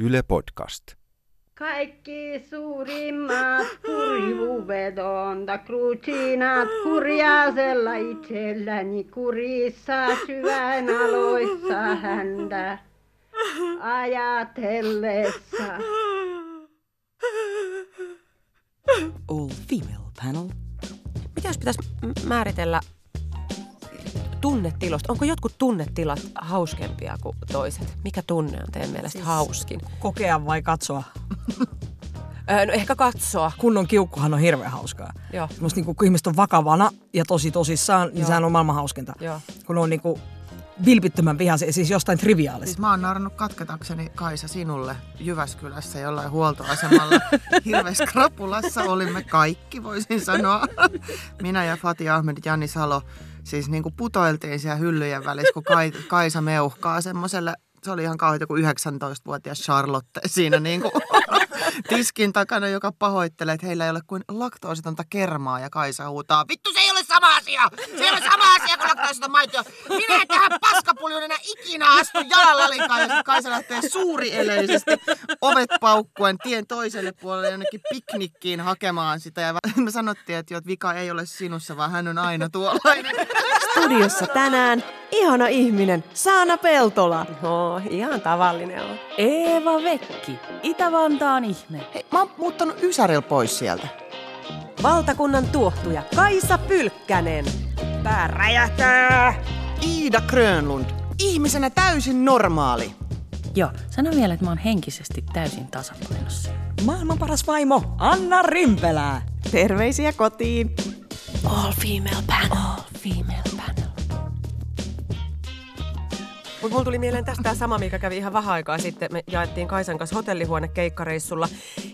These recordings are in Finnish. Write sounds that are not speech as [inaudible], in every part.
Yle Podcast. Kaikki suurimmat kurjuvedonta kruusinat kurjaisella itselläni kurissa syvän aloissa häntä ajatellessa. All female panel. Mitä jos pitäisi määritellä tunnetilosta? Onko jotkut tunnetilat hauskempia kuin toiset? Mikä tunne on teidän mielestä siis... hauskin? Kokea vai katsoa? No ehkä katsoa. Kunnon kiukkuhan on hirveän hauskaa. Joo. Musta niinku, kun ihmiset on vakavana ja tosi tosissaan, niin Joo. sehän on maailman hauskinta. Joo. Kun on niinku vilpittömän vihaisia, siis jostain triviaalista. Siis mä oon naurannut katketakseni Kaisa sinulle Jyväskylässä jollain huoltoasemalla. [laughs] Hirveässä krapulassa olimme kaikki, voisin sanoa. Minä ja Fatih Ahmed Jani Salo siis niin kuin putoiltiin siellä hyllyjen välissä, kun Kai, [laughs] Kaisa meuhkaa semmoiselle se oli ihan kauheita kuin 19-vuotias Charlotte siinä niin kuin [laughs] tiskin takana, joka pahoittelee, että heillä ei ole kuin laktoositonta kermaa ja Kaisa huutaa, vittu se ei ole sama asia! Se ei ole sama asia kuin laktoositon maito! Minä en tähän paskapuljuun enää ikinä astu jalanlalikaan! Ja sitten Kaisa lähtee suurieleisesti ovet paukkuen tien toiselle puolelle jonnekin piknikkiin hakemaan sitä. Ja [laughs] me sanottiin, että, jo, että vika ei ole sinussa, vaan hän on aina tuollainen. Studiossa tänään ihana ihminen Saana Peltola. No, ihan tavallinen on. Eeva Vekki, Itä-Vantaan ihme. Hei, mä oon muuttanut Ysäril pois sieltä. Valtakunnan tuohtuja Kaisa Pylkkänen. Pää räjähtää! Iida Grönlund, ihmisenä täysin normaali. Joo, sano vielä, että mä oon henkisesti täysin tasapainossa. Maailman paras vaimo, Anna Rimpelää. Terveisiä kotiin. All female panel. All female Mutta mulla tuli mieleen tästä sama, mikä kävi ihan vähän aikaa sitten. Me jaettiin Kaisan kanssa hotellihuone keikkareissulla.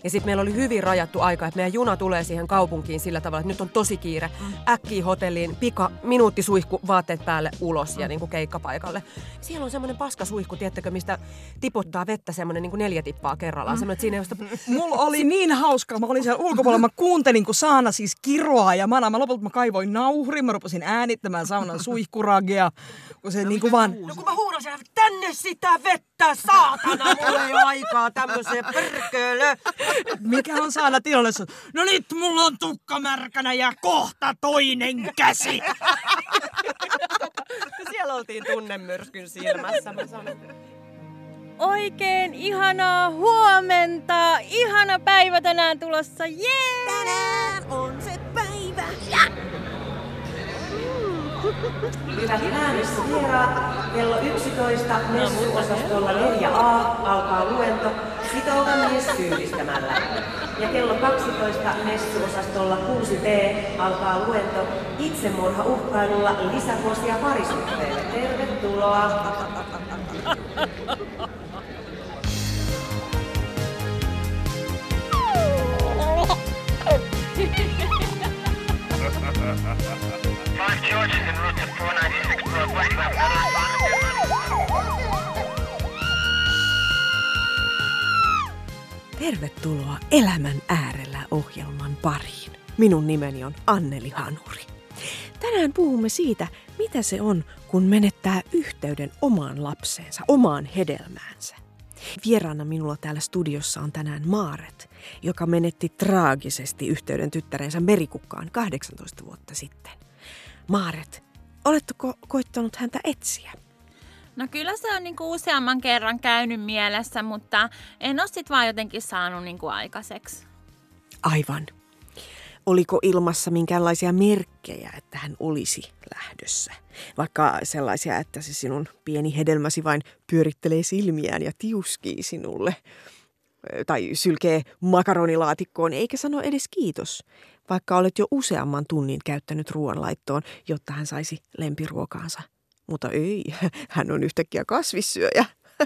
Ja sitten meillä oli hyvin rajattu aika, että meidän juna tulee siihen kaupunkiin sillä tavalla, että nyt on tosi kiire. Äkkiä hotelliin, pika, minuuttisuihku, vaatteet päälle ulos ja niinku keikkapaikalle. Siellä on semmoinen paskasuihku, tiettäkö, mistä tiputtaa vettä semmoinen niinku neljä tippaa kerrallaan. Semmoinen, että siinä sitä [laughs] Mulla oli niin hauskaa. Mä olin siellä ulkopuolella. Mä kuuntelin, kun Saana siis kiroaa ja mana. Mä lopulta mä kaivoin nauhrin. Mä rupesin äänittämään saunan suihkuragia. Kun se niinku vaan... No kun mä huudasin, että tänne sitä vettä, saatana, mulla ei ole aikaa tämmöiseen perkele. Mikä on Saana tilanne? No nyt mulla on tukka märkänä ja kohta toinen käsi. Siellä oltiin tunnemyrskyn silmässä, mä sanon. Oikein ihanaa huomenta! Ihana päivä tänään tulossa, jee! Tänään on se päivä! Hyvät äänessä vieraat, kello 11 messuosastolla 4a alkaa luento Sitouta mies syyllistämällä. Ja kello 12 messuosastolla 6b alkaa luento Itsemurha uhkailulla lisävuosia parisuhteelle. Tervetuloa! Five [laughs] Georges en route to 496 Broadway. Do you have another Tervetuloa Elämän äärellä ohjelman pariin. Minun nimeni on Anneli Hanuri. Tänään puhumme siitä, mitä se on, kun menettää yhteyden omaan lapseensa, omaan hedelmäänsä. Vieraana minulla täällä studiossa on tänään Maaret, joka menetti traagisesti yhteyden tyttärensä Merikukkaan 18 vuotta sitten. Maaret, oletteko koittanut häntä etsiä? No kyllä se on niinku useamman kerran käynyt mielessä, mutta en ole sit vaan jotenkin saanut niinku aikaiseksi. Aivan. Oliko ilmassa minkäänlaisia merkkejä, että hän olisi lähdössä? Vaikka sellaisia, että se sinun pieni hedelmäsi vain pyörittelee silmiään ja tiuskii sinulle. Tai sylkee makaronilaatikkoon, eikä sano edes kiitos. Vaikka olet jo useamman tunnin käyttänyt ruoanlaittoon, jotta hän saisi lempiruokaansa. Mutta ei, [laughs] hän on yhtäkkiä kasvissyöjä. [laughs]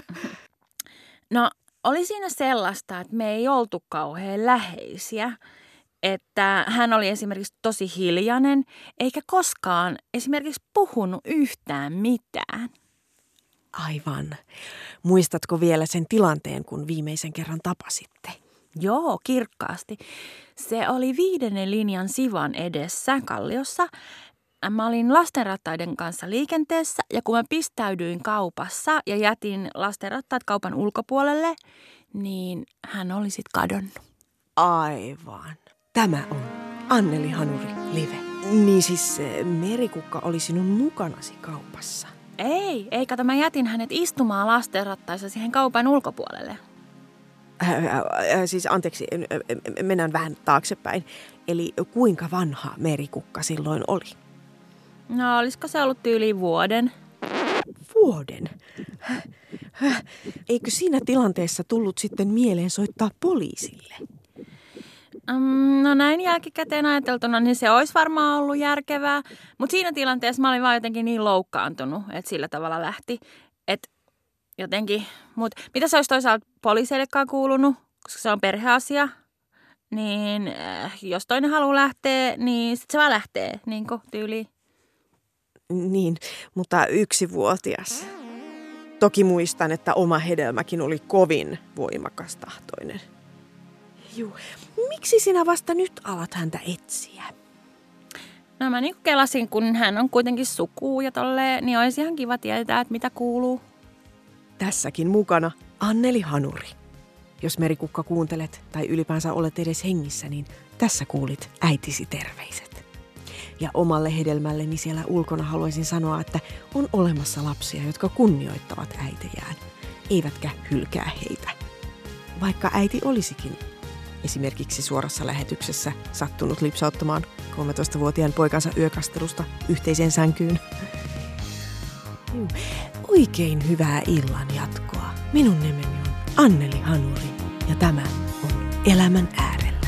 No oli siinä sellaista, että me ei oltu kauhean läheisiä. Että hän oli esimerkiksi tosi hiljainen, eikä koskaan esimerkiksi puhunut yhtään mitään. Aivan. Muistatko vielä sen tilanteen, kun viimeisen kerran tapasitte? Joo, kirkkaasti. Se oli viidennen linjan Sivan edessä Kalliossa. Mä olin lastenrattaiden kanssa liikenteessä ja kun mä pistäydyin kaupassa ja jätin lastenrattaat kaupan ulkopuolelle, niin hän oli sit kadonnut. Aivan. Tämä on Anneli Hanuri Live. Niin siis merikukka oli sinun mukanasi kaupassa. Ei, ei kato, mä jätin hänet istumaan lastenrattaissa siihen kaupan ulkopuolelle. Äh, äh, äh, siis anteeksi, mennään vähän taaksepäin. Eli kuinka vanha merikukka silloin oli? No, olisiko se ollut tyyli vuoden? Vuoden? Eikö siinä tilanteessa tullut sitten mieleen soittaa poliisille? Mm, no näin jälkikäteen ajateltuna, niin se olisi varmaan ollut järkevää. Mutta siinä tilanteessa mä olin vaan jotenkin niin loukkaantunut, että sillä tavalla lähti. Että jotenkin, mut mitä se olisi toisaalta poliiseillekaan kuulunut, koska se on perheasia. Niin äh, jos toinen haluaa lähteä, niin sit se vaan lähtee, niin tyyliin. Niin, mutta yksivuotias. Toki muistan, että oma hedelmäkin oli kovin voimakas tahtoinen. Juu, miksi sinä vasta nyt alat häntä etsiä? No mä niin kelasin, kun hän on kuitenkin sukuu ja tolleen, niin olisi ihan kiva tietää, että mitä kuuluu. Tässäkin mukana Anneli Hanuri. Jos merikukka kuuntelet tai ylipäänsä olet edes hengissä, niin tässä kuulit äitisi terveiset. Ja omalle hedelmälleni siellä ulkona haluaisin sanoa, että on olemassa lapsia, jotka kunnioittavat äitejään, eivätkä hylkää heitä. Vaikka äiti olisikin esimerkiksi suorassa lähetyksessä sattunut lipsauttamaan 13-vuotiaan poikansa yökastelusta yhteiseen sänkyyn. Juu, Oikein hyvää illan jatkoa. Minun nimeni on Anneli Hanuri ja tämä on Elämän äärellä.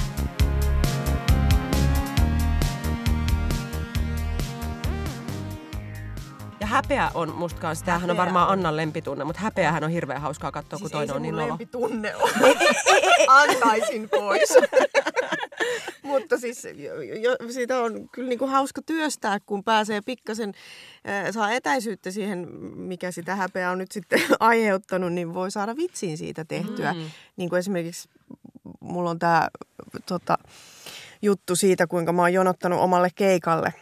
Ja häpeä on musta kanssa, tämähän on varmaan Annan lempitunne, mutta häpeähän on hirveän hauskaa katsoa, kun toinen on niin nolo. tunne on. [laughs] Antaisin pois. [laughs] [laughs] Mutta siis jo, jo, siitä on kyllä niinku hauska työstää, kun pääsee pikkasen, äh, saa etäisyyttä siihen, mikä sitä häpeää on nyt sitten [laughs] aiheuttanut, niin voi saada vitsin siitä tehtyä. Mm. Niin kuin esimerkiksi mulla on tämä tota, juttu siitä, kuinka mä oon jonottanut omalle keikalle.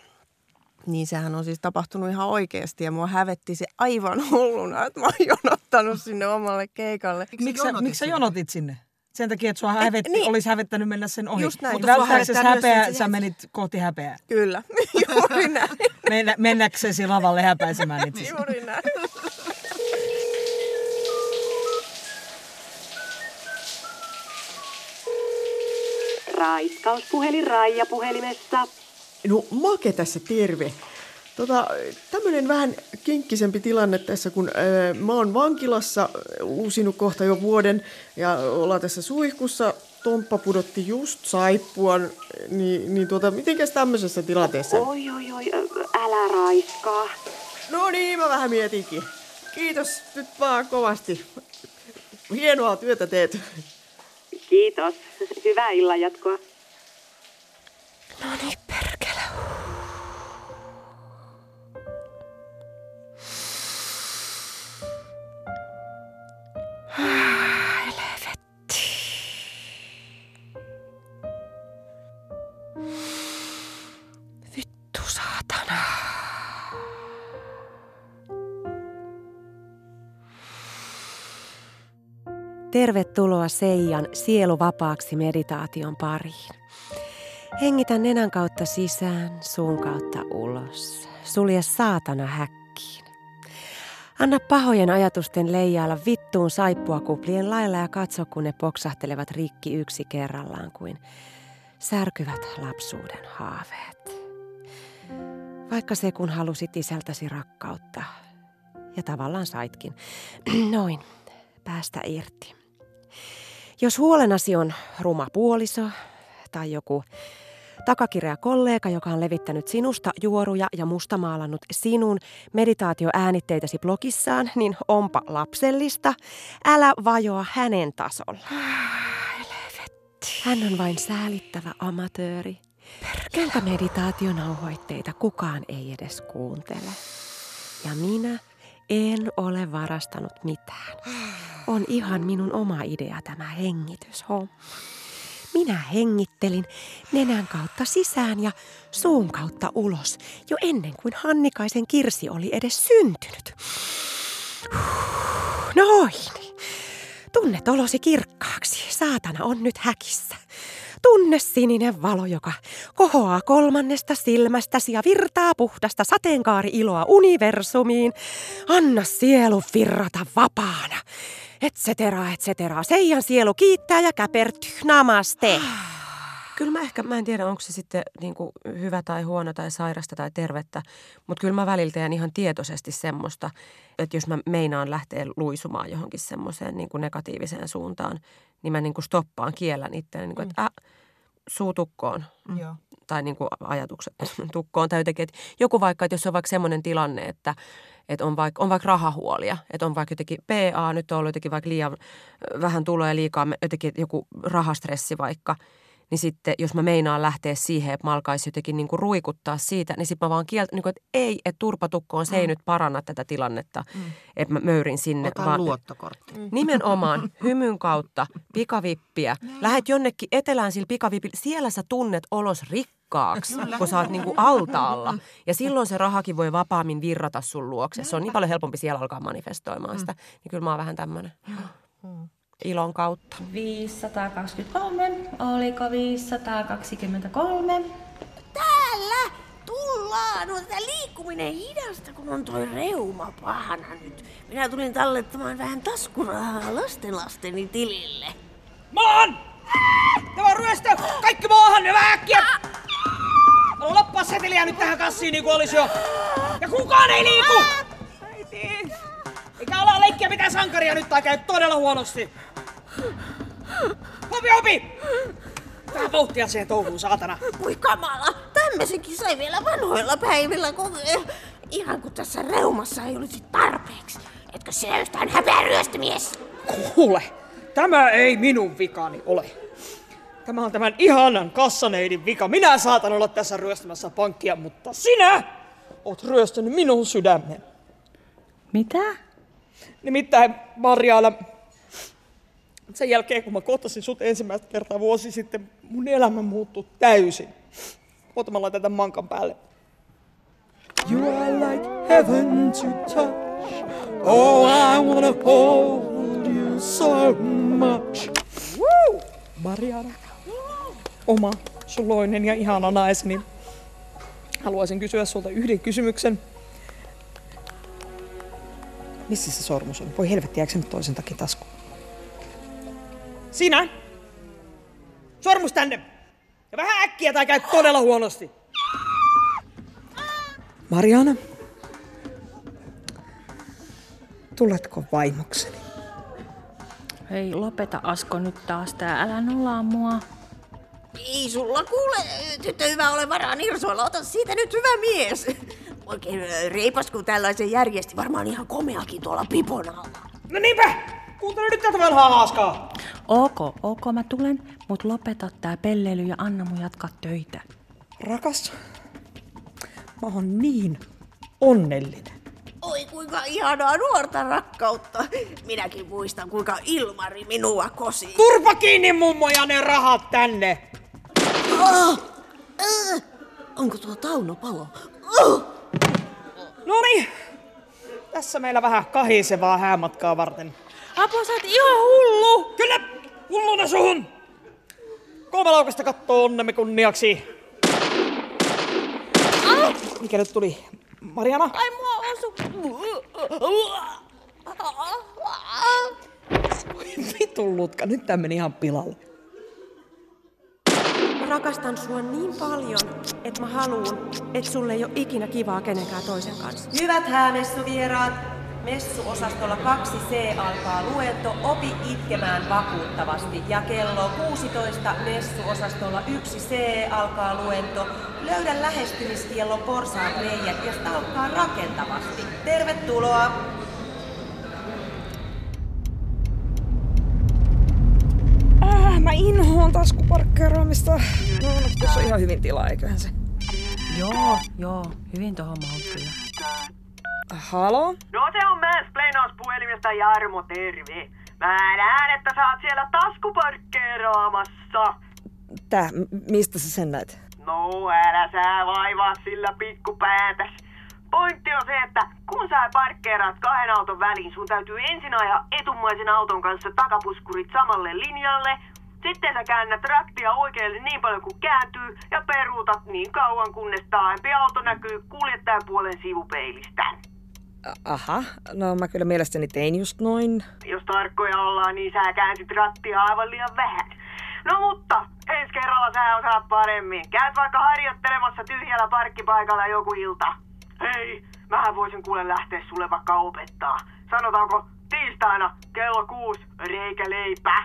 Niin sehän on siis tapahtunut ihan oikeasti ja mua hävetti se aivan hulluna, että mä oon [laughs] jonottanut sinne omalle keikalle. Miksi sä, miksi sä jonotit sinne? Sen takia, että sua hävetti, niin. olisi hävettänyt mennä sen ohi. Just näin. Mutta välttääksesi häpeää, se, että sä menit kohti häpeää. Kyllä, [laughs] juuri [laughs] näin. Mennä, mennäksesi lavalle häpäisemään [laughs] itsesi. Juuri näin. Raiskauspuhelin Raija puhelimessa. No Make tässä terve. Tota, tämmönen vähän kinkkisempi tilanne tässä, kun ää, mä oon vankilassa uusinut kohta jo vuoden ja ollaan tässä suihkussa. Tomppa pudotti just saippuan, niin, niin tuota, mitenkäs tämmöisessä tilanteessa? Oi, oi, oi, älä raiskaa. No niin, mä vähän mietinkin. Kiitos nyt vaan kovasti. Hienoa työtä teet. Kiitos. Hyvää illan jatkoa. Tervetuloa Seijan sieluvapaaksi meditaation pariin. Hengitä nenän kautta sisään, suun kautta ulos. Sulje saatana häkkiin. Anna pahojen ajatusten leijailla vittuun saippua kuplien lailla ja katso, kun ne poksahtelevat rikki yksi kerrallaan kuin särkyvät lapsuuden haaveet. Vaikka se, kun halusit isältäsi rakkautta. Ja tavallaan saitkin. [clears throat] Noin, päästä irti. Jos huolenasi on ruma puoliso tai joku takakireä kollega, joka on levittänyt sinusta juoruja ja mustamaalannut sinun meditaatioäänitteitäsi blogissaan, niin onpa lapsellista. Älä vajoa hänen tasolla. Hän on vain säälittävä amatööri, jonka meditaationauhoitteita kukaan ei edes kuuntele. Ja minä en ole varastanut mitään. On ihan minun oma idea tämä hengityshomma. Minä hengittelin nenän kautta sisään ja suun kautta ulos jo ennen kuin Hannikaisen Kirsi oli edes syntynyt. Noin. Tunnet olosi kirkkaaksi. Saatana on nyt häkissä. Tunne sininen valo, joka kohoaa kolmannesta silmästäsi ja virtaa puhdasta sateenkaari-iloa universumiin. Anna sielu virrata vapaana. Et cetera, et cetera. Seijan sielu kiittää ja käpertyy. Namaste. Kyllä mä ehkä, mä en tiedä onko se sitten niin kuin hyvä tai huono tai sairasta tai tervettä, mutta kyllä mä välillä teen ihan tietoisesti semmoista, että jos mä meinaan lähteä luisumaan johonkin semmoiseen niin kuin negatiiviseen suuntaan, niin mä niin kuin stoppaan kiellän itseäni, niin kuin, että äh, suu tukkoon. Joo. Tai niin kuin ajatukset [laughs] tukkoon tai jotenkin, että joku vaikka, että jos on vaikka semmoinen tilanne, että, että on vaikka, on vaikka rahahuolia, että on vaikka jotenkin PA, nyt on ollut jotenkin vaikka liian vähän tuloja liikaa, jotenkin joku rahastressi vaikka, niin sitten jos mä meinaan lähteä siihen, että mä alkaisin jotenkin niin kuin ruikuttaa siitä, niin sitten mä vaan kieltä, niin kuin, että ei, että turpatukkoon, se ei nyt paranna tätä tilannetta, mm. että mä möyrin sinne. Ota luottokortti. Nimenomaan hymyn kautta, pikavippiä. Lähet jonnekin etelään sillä pikavipillä, siellä sä tunnet olos rikkaaksi, kun sä oot niinku altaalla. [laughs] Ja silloin se rahakin voi vapaammin virrata sun luokse. Se on niin paljon helpompi siellä alkaa manifestoimaan sitä. Niin kyllä mä oon vähän tämmönen ilon kautta. 523, oliko 523? Täällä tullaan. No tätä liikkuminen hidasta, kun on toi reuma pahana nyt. Minä tulin tallettamaan vähän taskurahaa lastenlasteni tilille. Maan! Tämä on ryöstö! Kaikki maahan ja vähän äkkiä! Loppua seteliä nyt tähän kassiin niin kuin olisi jo. Ja kukaan ei liiku! Eikä ala leikkiä mitään sankaria nyt tai käy todella huonosti. Hopi, hopi! Vähän vauhtia siihen touhuun, saatana. Voi kamala, tämmöisenkin sai vielä vanhoilla päivillä kokea. Ihan kun tässä reumassa ei olisi tarpeeksi. Etkö sinä yhtään häpeä ryöstömies? Kuule, tämä ei minun vikani ole. Tämä on tämän ihanan kassaneidin vika. Minä saatan olla tässä ryöstämässä pankkia, mutta sinä oot ryöstänyt minun sydämen. Mitä? Nimittäin, Marjaana, sen jälkeen kun mä kohtasin sut ensimmäistä kertaa vuosi sitten, mun elämä muuttui täysin. Ota mä laitan tämän mankan päälle. You are like heaven to touch. Oh, I wanna hold you so much. Woo! Mariana, oma suloinen ja ihana naiseni. Haluaisin kysyä sulta yhden kysymyksen. Missä se sormus on? Voi helvetti, jääkö se nyt toisen takia taskuun? Sinä! Sormus tänne! Ja vähän äkkiä tai käy todella huonosti. Mariana. Tuletko vaimokseni? Hei, lopeta Asko nyt taas tää, älä nolaa mua. Ei sulla kuule, tyttö hyvä ole varaa nirsoilla. Ota siitä nyt hyvä mies. Oikein reipas kun tällaisen järjesti. Varmaan ihan komeakin tuolla pipon alla. No niinpä! Kuuntele nyt tätä vanhaa haaskaa! Ok, ok, mä tulen, mut lopeta tää pelleily ja anna mun jatkaa töitä. Rakas, mä oon niin onnellinen. Oi kuinka ihanaa nuorta rakkautta. Minäkin muistan kuinka Ilmari minua kosi. Turpa kiinni mummo ja ne rahat tänne! Oh! Äh! Onko tuo Tauno palo? Oh! No niin, tässä meillä vähän kahisevaa häämatkaa varten. Apo, sä oot ihan hullu! Kyllä, hulluna suhun! Kolme laukasta kattoo onnemme kunniaksi. Mikä nyt tuli? Mariana? Ai mua osu. Vitun lutka, nyt tää meni ihan pilalle. Rakastan sua niin paljon, että mä haluun, että sulle ei ole ikinä kivaa kenenkään toisen kanssa. Hyvät häämessuvieraat, messuosastolla 2C alkaa luento Opi itkemään vakuuttavasti ja kello 16 messuosastolla 1C alkaa luento Löydä lähestymiskiellon porsaat reijät ja stalkkaa rakentavasti. Tervetuloa! Ah, mä inhoan taskuparkkeeraamista. No, no tässä on ihan hyvin tilaa, eiköhän se. Joo, joo, hyvin tohon mahut kyllä. Halo? No se on Mansplainauspuhelimesta Jarmo, terve. Mä näen, että sä oot siellä taskuparkkeeraamassa. Tää, m- mistä sä sen näet? No älä sä vaivaa sillä pikkupäätäs. Pointti on se, että kun sä parkkeeraat kahden auton väliin, sun täytyy ensin ajaa etumaisen auton kanssa takapuskurit samalle linjalle. Sitten sä käännät rattia oikealle niin paljon kuin kääntyy ja peruutat niin kauan, kunnes taaempi auto näkyy kuljettajan puolen sivupeilistä. Aha, no mä kyllä mielestäni tein just noin. Jos tarkkoja ollaan, niin sä käänsit rattia aivan liian vähän. No mutta, ensi kerralla sä osaat paremmin. Käyt vaikka harjoittelemassa tyhjällä parkkipaikalla joku ilta. Hei, mähän voisin kuule lähteä sulle vaikka opettaa. Sanotaanko tiistaina kello kuusi reikäleipä?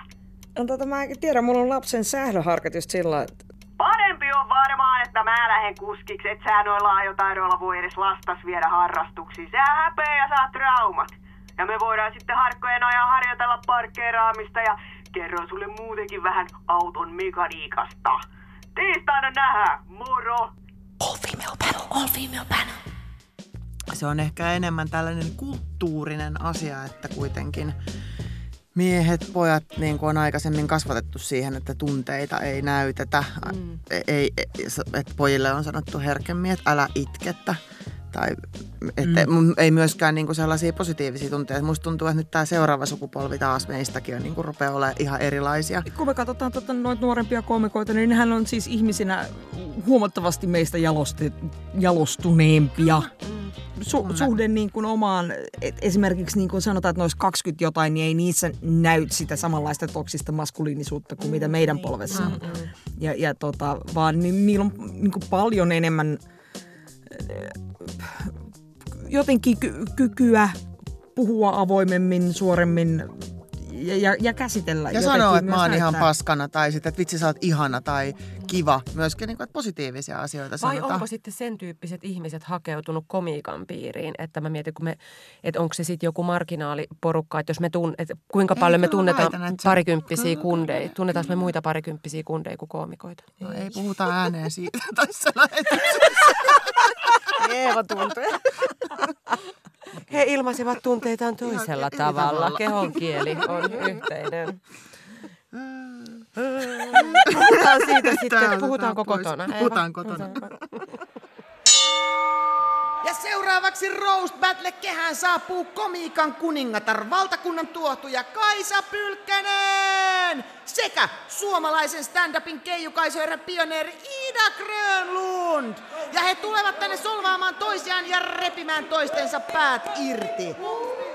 No tota mä en tiedä, mulla on lapsen sählöharkat just sillä että Parempi on varmaan, että mä lähden kuskiksi, et sä noilla ajotaidoilla voi edes lastas viedä harrastuksiin. Sä häpeä ja saat traumat. Ja me voidaan sitten harkkojen ajan harjoitella parkkeeraamista ja kerron sulle muutenkin vähän auton mekaniikasta. Tiistaina nähdään, moro! All female panel, all female panel. Se on ehkä enemmän tällainen kulttuurinen asia, että kuitenkin miehet, pojat niin kuin on aikaisemmin kasvatettu siihen, että tunteita ei näytetä. Mm. Ei, että pojille on sanottu herkemmin, että älä itkettä. Tai että mm. ei myöskään niin kuin sellaisia positiivisia tunteita. Musta tuntuu, että nyt tämä seuraava sukupolvi taas meistäkin on niin kuin rupeaa olemaan ihan erilaisia. Kun me katsotaan tota, noita nuorempia komikoita, niin nehän on siis ihmisinä huomattavasti meistä jalosti, jalostuneempia. Su, suhde niin kuin omaan, et esimerkiksi niin kuin sanotaan, että noissa 20 jotain, niin ei niissä näy sitä samanlaista toksista maskuliinisuutta kuin mitä meidän polvessa on. Ja, ja tota, vaan ni, niillä on niin kuin paljon enemmän jotenkin ky- kykyä puhua avoimemmin, suoremmin ja, ja, ja käsitellä. Ja sanoa, että mä oon ihan paskana tai sitten, että vitsi sä oot ihana tai kiva. Myöskin niin kuin, että positiivisia asioita Vai sanotaan. onko sitten sen tyyppiset ihmiset hakeutunut komiikan piiriin? Että mä mietin, kun me, että onko se sitten joku marginaaliporukka, että jos me tunn, että kuinka Ei, paljon me tunnetaan väitän, parikymppisiä kyllä, kundeja. Tunnetaanko me muita parikymppisiä kundeja kuin koomikoita? No, ei puhuta ääneen siitä tässä [laughs] lähetyksessä. Eeva tuntee. He ilmaisevat tunteitaan toisella tavalla. tavalla. Kehon kieli [laughs] on yhteinen. Puhutaan siitä sitten, puhutaanko kotona? Puhutaan kotona. Ja seuraavaksi Roast Battle kehään saapuu komiikan kuningatar, valtakunnan tuohtuja Kaisa Pylkkänen sekä suomalaisen stand-upin keijukaisoiden pioneeri Ida Grönlund. Ja he tulevat tänne solvaamaan toisiaan ja repimään toistensa päät irti.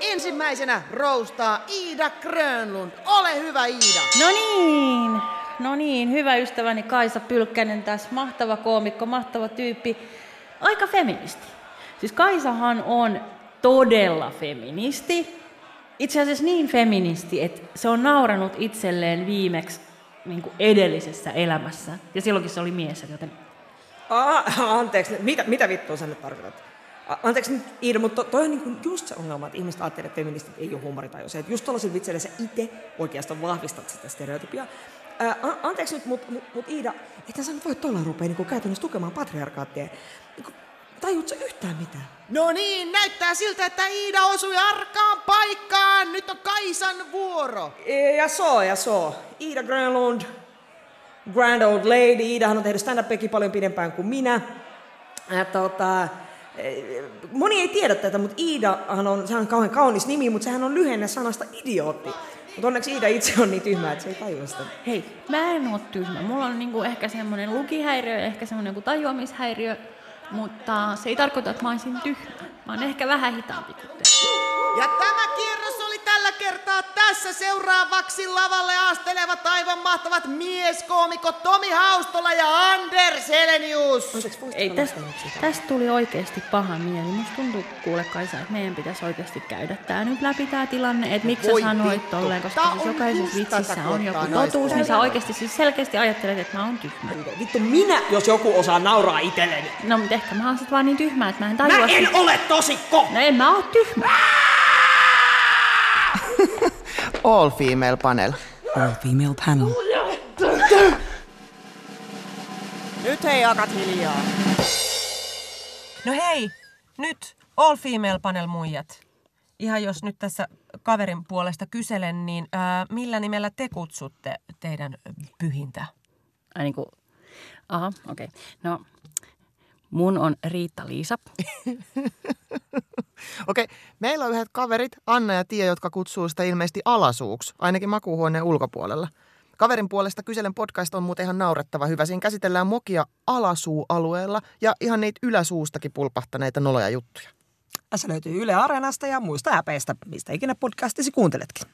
Ensimmäisenä roustaa Ida Grönlund. Ole hyvä Ida. No niin, no niin, hyvä ystäväni Kaisa Pylkkänen tässä, mahtava koomikko, mahtava tyyppi, aika feministi. Siis Kaisahan on todella feministi, itse asiassa niin feministi, että se on nauranut itselleen viimeksi niin kuin edellisessä elämässä, ja silloinkin se oli mies, joten Ah, anteeksi, mitä, mitä vittua sä nyt tarkoitat? Anteeksi nyt Iida, mutta toi on niinku just se ongelma, että ihmiset ajattelee, että feministit ei ole huumoritajuisia. Että just tuollaisilla vitseillä sä itse oikeastaan vahvistat sitä stereotypia. Ää, anteeksi nyt, mutta mut, mut Iida, että sä nyt voi tuolla rupea niinku käytännössä tukemaan patriarkaattia. Niinku, tajuut sä yhtään mitään? No niin, näyttää siltä, että Iida osui arkaan paikkaan. Nyt on Kaisan vuoro. Ja so, ja so. Iida Grönlund, Grand Old Lady. Iidahan on tehnyt stand-upiakin paljon pidempään kuin minä. Ja tota, eh, moni ei tiedä tätä, mutta Iidahan on, sehän on kauhean kaunis nimi, mutta sehän on lyhenne sanasta idiootti. Mutta onneksi Iida itse on niin tyhmä, että se ei tajua sitä. hei, mä en oo tyhmä. Mulla on niinku ehkä semmoinen lukihäiriö, ehkä semmoinen joku tajuamishäiriö, mutta se ei tarkoita, että mä olisin tyhmä. Mä oon ehkä vähän hitaampi kuin te. Ja tämä kierros tällä kertaa tässä. Seuraavaksi lavalle astelevat aivan mahtavat mieskoomikot Tomi Haustola ja Anders Helenius. Ei, tästä, tästä tuli oikeasti paha mieli. Musta tuntuu kuule Kaisa, että meidän pitäisi oikeasti käydä tää nyt läpi tää tilanne, että miksi sä sanoit tolleen, koska siis on jokaisessa vitsissä on joku kohtaa totuus, niin sä oikeasti siis selkeästi ajattelet, että mä oon tyhmä. Vittu minä, jos joku osaa nauraa itselleni. No, mutta ehkä mä oon sit vaan niin tyhmä, että mä en tajua Mä en sitä. ole tosikko! No en mä oo tyhmä. All female panel. All female panel. Nyt hei akat hiljaa. No hei, nyt all female panel muijat. Ihan jos nyt tässä kaverin puolesta kyselen, niin ää, millä nimellä te kutsutte teidän pyhintä? Ai niinku, aha, okei. Okay. No, Mun on Riitta-Liisa. [laughs] Okei, meillä on yhdet kaverit, Anna ja Tia, jotka kutsuu sitä ilmeisesti alasuuksi, ainakin makuuhuoneen ulkopuolella. Kaverin puolesta kyselen podcast on muuten ihan naurettava hyvä. Siinä käsitellään mokia alasuualueella ja ihan niitä yläsuustakin pulpahtaneita noloja juttuja. Tässä löytyy Yle Areenasta ja muista äpeistä, mistä ikinä podcastisi kuunteletkin.